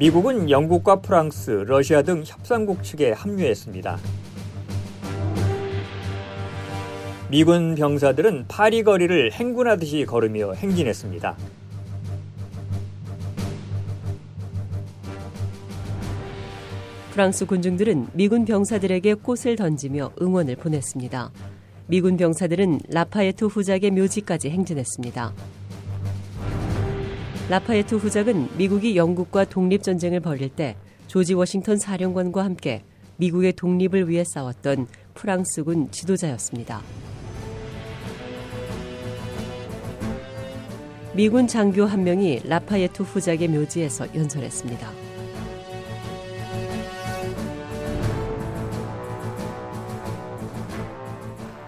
미국은 영국과 프랑스, 러시아 등 협상국 측에 합류했습니다. 미군 병사들은 파리 거리를 행군하듯이 걸으며 행진했습니다. 프랑스 군중들은 미군 병사들에게 꽃을 던지며 응원을 보냈습니다. 미군 병사들은 라파에트 후작의 묘지까지 행진했습니다. 라파예트 후작은 미국이 영국과 독립전쟁을 벌일 때 조지 워싱턴 사령관과 함께 미국의 독립을 위해 싸웠던 프랑스군 지도자였습니다. 미군 장교 한 명이 라파예트 후작의 묘지에서 연설했습니다.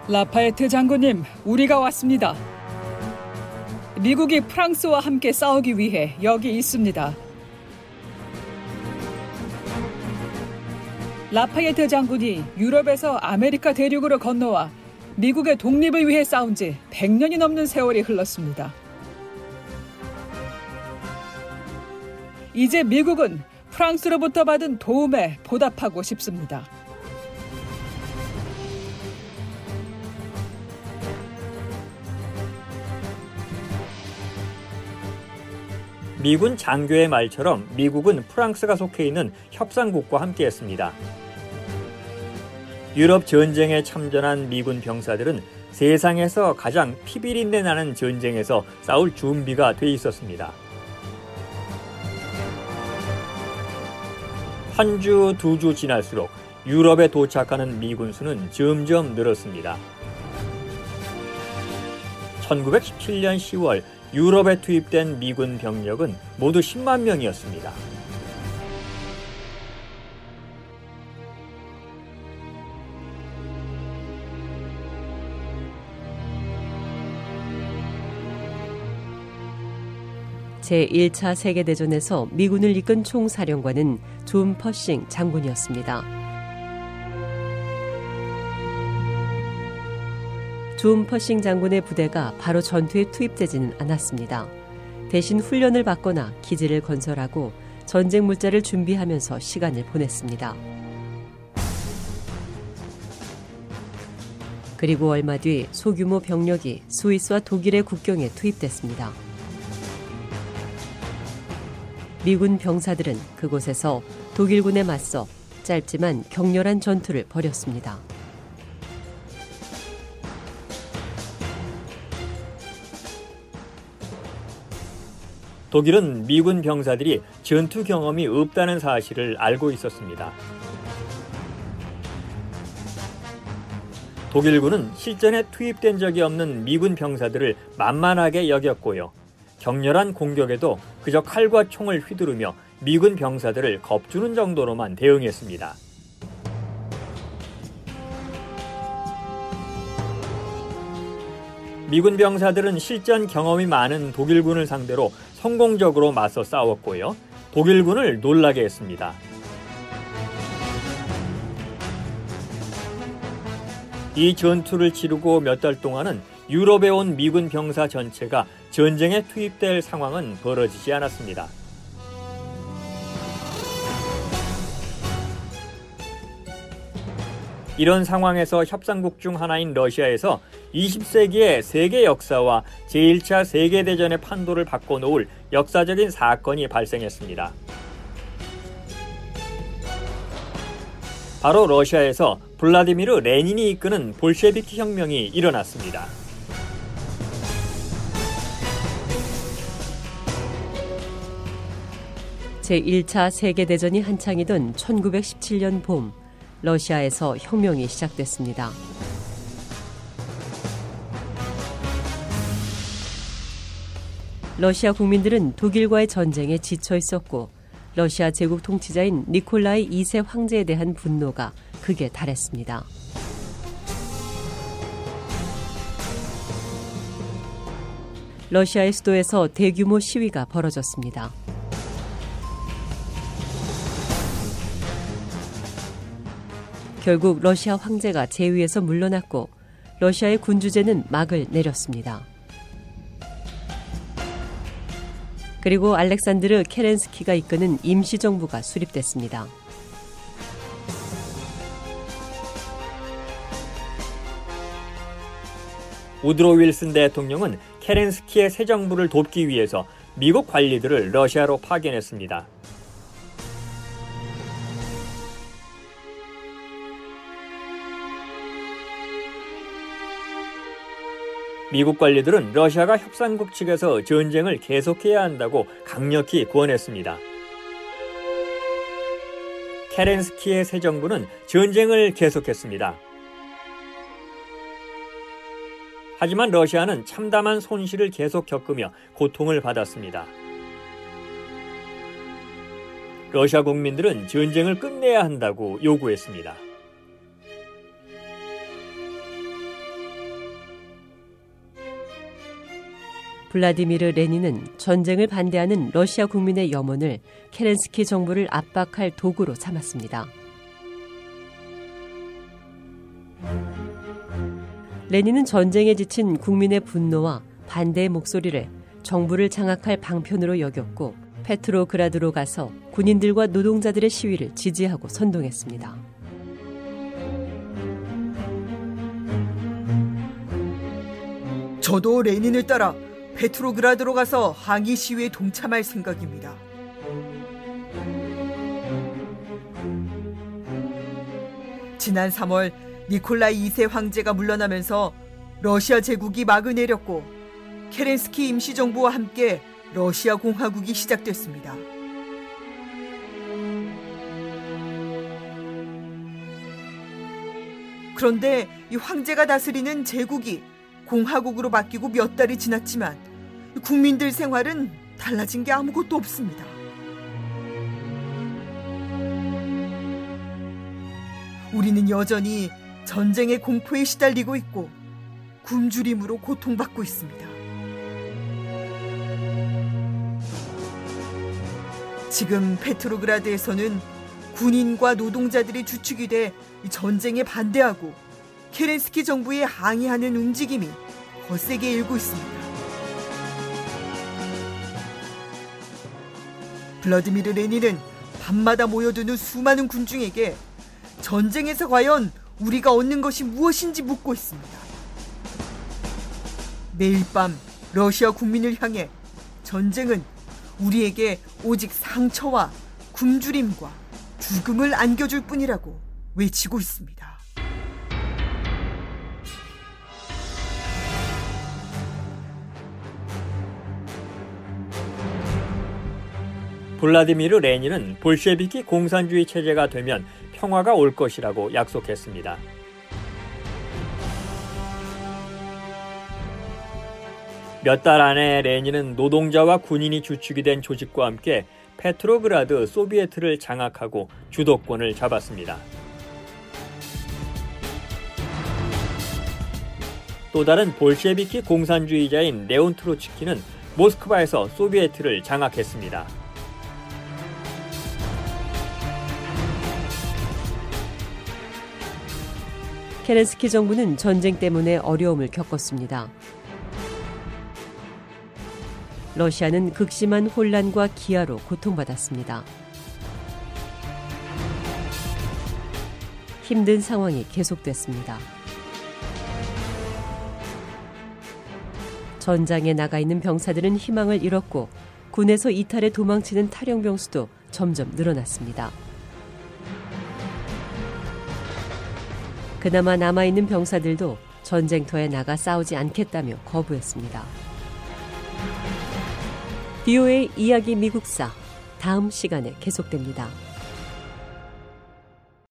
라파예트 장군님, 우리가 왔습니다. 미국이 프랑스와 함께 싸우기 위해 여기 있습니다. 라파예트 장군이 유럽에서 아메리카 대륙으로 건너와 미국의 독립을 위해 싸운 지 100년이 넘는 세월이 흘렀습니다. 이제 미국은 프랑스로부터 받은 도움에 보답하고 싶습니다. 미군 장교의 말처럼 미국은 프랑스가 속해 있는 협상국과 함께했습니다. 유럽 전쟁에 참전한 미군 병사들은 세상에서 가장 피비린내 나는 전쟁에서 싸울 준비가 돼 있었습니다. 한 주, 두 주 지날수록 유럽에 도착하는 미군 수는 점점 늘었습니다. 1917년 10월 유럽에 투입된 미군 병력은 모두 10만 명이었습니다. 제1차 세계대전에서 미군을 이끈 총사령관은 존 퍼싱 장군이었습니다. 존 퍼싱 장군의 부대가 바로 전투에 투입되지는 않았습니다. 대신 훈련을 받거나 기지를 건설하고 전쟁 물자를 준비하면서 시간을 보냈습니다. 그리고 얼마 뒤 소규모 병력이 스위스와 독일의 국경에 투입됐습니다. 미군 병사들은 그곳에서 독일군에 맞서 짧지만 격렬한 전투를 벌였습니다. 독일은 미군 병사들이 전투 경험이 없다는 사실을 알고 있었습니다. 독일군은 실전에 투입된 적이 없는 미군 병사들을 만만하게 여겼고요. 격렬한 공격에도 그저 칼과 총을 휘두르며 미군 병사들을 겁주는 정도로만 대응했습니다. 미군 병사들은 실전 경험이 많은 독일군을 상대로 성공적으로 맞서 싸웠고요. 독일군을 놀라게 했습니다. 이 전투를 치르고 몇 달 동안은 유럽에 온 미군 병사 전체가 전쟁에 투입될 상황은 벌어지지 않았습니다. 이런 상황에서 협상국 중 하나인 러시아에서 20세기의 세계 역사와 제1차 세계대전의 판도를 바꿔놓을 역사적인 사건이 발생했습니다. 바로 러시아에서 블라디미르 레닌이 이끄는 볼셰비키 혁명이 일어났습니다. 제1차 세계대전이 한창이던 1917년 봄, 러시아에서 혁명이 시작됐습니다. 러시아 국민들은 독일과의 전쟁에 지쳐 있었고 러시아 제국 통치자인 니콜라이 2세 황제에 대한 분노가 극에 달했습니다. 러시아의 수도에서 대규모 시위가 벌어졌습니다. 결국 러시아 황제가 제위에서 물러났고 러시아의 군주제는 막을 내렸습니다. 그리고 알렉산드르 케렌스키가 이끄는 임시정부가 수립됐습니다. 우드로 윌슨 대통령은 케렌스키의 새 정부를 돕기 위해서 미국 관리들을 러시아로 파견했습니다. 미국 관리들은 러시아가 협상국 측에서 전쟁을 계속해야 한다고 강력히 권했습니다. 케렌스키의 새 정부는 전쟁을 계속했습니다. 하지만 러시아는 참담한 손실을 계속 겪으며 고통을 받았습니다. 러시아 국민들은 전쟁을 끝내야 한다고 요구했습니다. 블라디미르 레닌은 전쟁을 반대하는 러시아 국민의 염원을 케렌스키 정부를 압박할 도구로 삼았습니다. 레닌은 전쟁에 지친 국민의 분노와 반대의 목소리를 정부를 장악할 방편으로 여겼고 페트로그라드로 가서 군인들과 노동자들의 시위를 지지하고 선동했습니다. 저도 레닌을 따라 페트로그라드로 가서 항의 시위에 동참할 생각입니다. 지난 3월 니콜라이 2세 황제가 물러나면서 러시아 제국이 막을 내렸고 케렌스키 임시정부와 함께 러시아 공화국이 시작됐습니다. 그런데 이 황제가 다스리는 제국이 공화국으로 바뀌고 몇 달이 지났지만 국민들 생활은 달라진 게 아무것도 없습니다. 우리는 여전히 전쟁의 공포에 시달리고 있고 굶주림으로 고통받고 있습니다. 지금 페트로그라드에서는 군인과 노동자들이 주축이 돼 전쟁에 반대하고 케렌스키 정부에 항의하는 움직임이 거세게 일고 있습니다. 블라디미르 레닌은 밤마다 모여드는 수많은 군중에게 전쟁에서 과연 우리가 얻는 것이 무엇인지 묻고 있습니다. 매일 밤 러시아 국민을 향해 전쟁은 우리에게 오직 상처와 굶주림과 죽음을 안겨줄 뿐이라고 외치고 있습니다. 블라디미르 레닌은 볼셰비키 공산주의 체제가 되면 평화가 올 것이라고 약속했습니다. 몇 달 안에 레닌은 노동자와 군인이 주축이 된 조직과 함께 페트로그라드 소비에트를 장악하고 주도권을 잡았습니다. 또 다른 볼셰비키 공산주의자인 레온 트로츠키는 모스크바에서 소비에트를 장악했습니다. 케렌스키 정부는 전쟁 때문에 어려움을 겪었습니다. 러시아는 극심한 혼란과 기아로 고통받았습니다. 힘든 상황이 계속됐습니다. 전장에 나가 있는 병사들은 희망을 잃었고 군에서 이탈해 도망치는 탈영 병 수도 점점 늘어났습니다. 그나마 남아있는 병사들도 전쟁터에 나가 싸우지 않겠다며 거부했습니다. 비오의 이야기 미국사 다음 시간에 계속됩니다.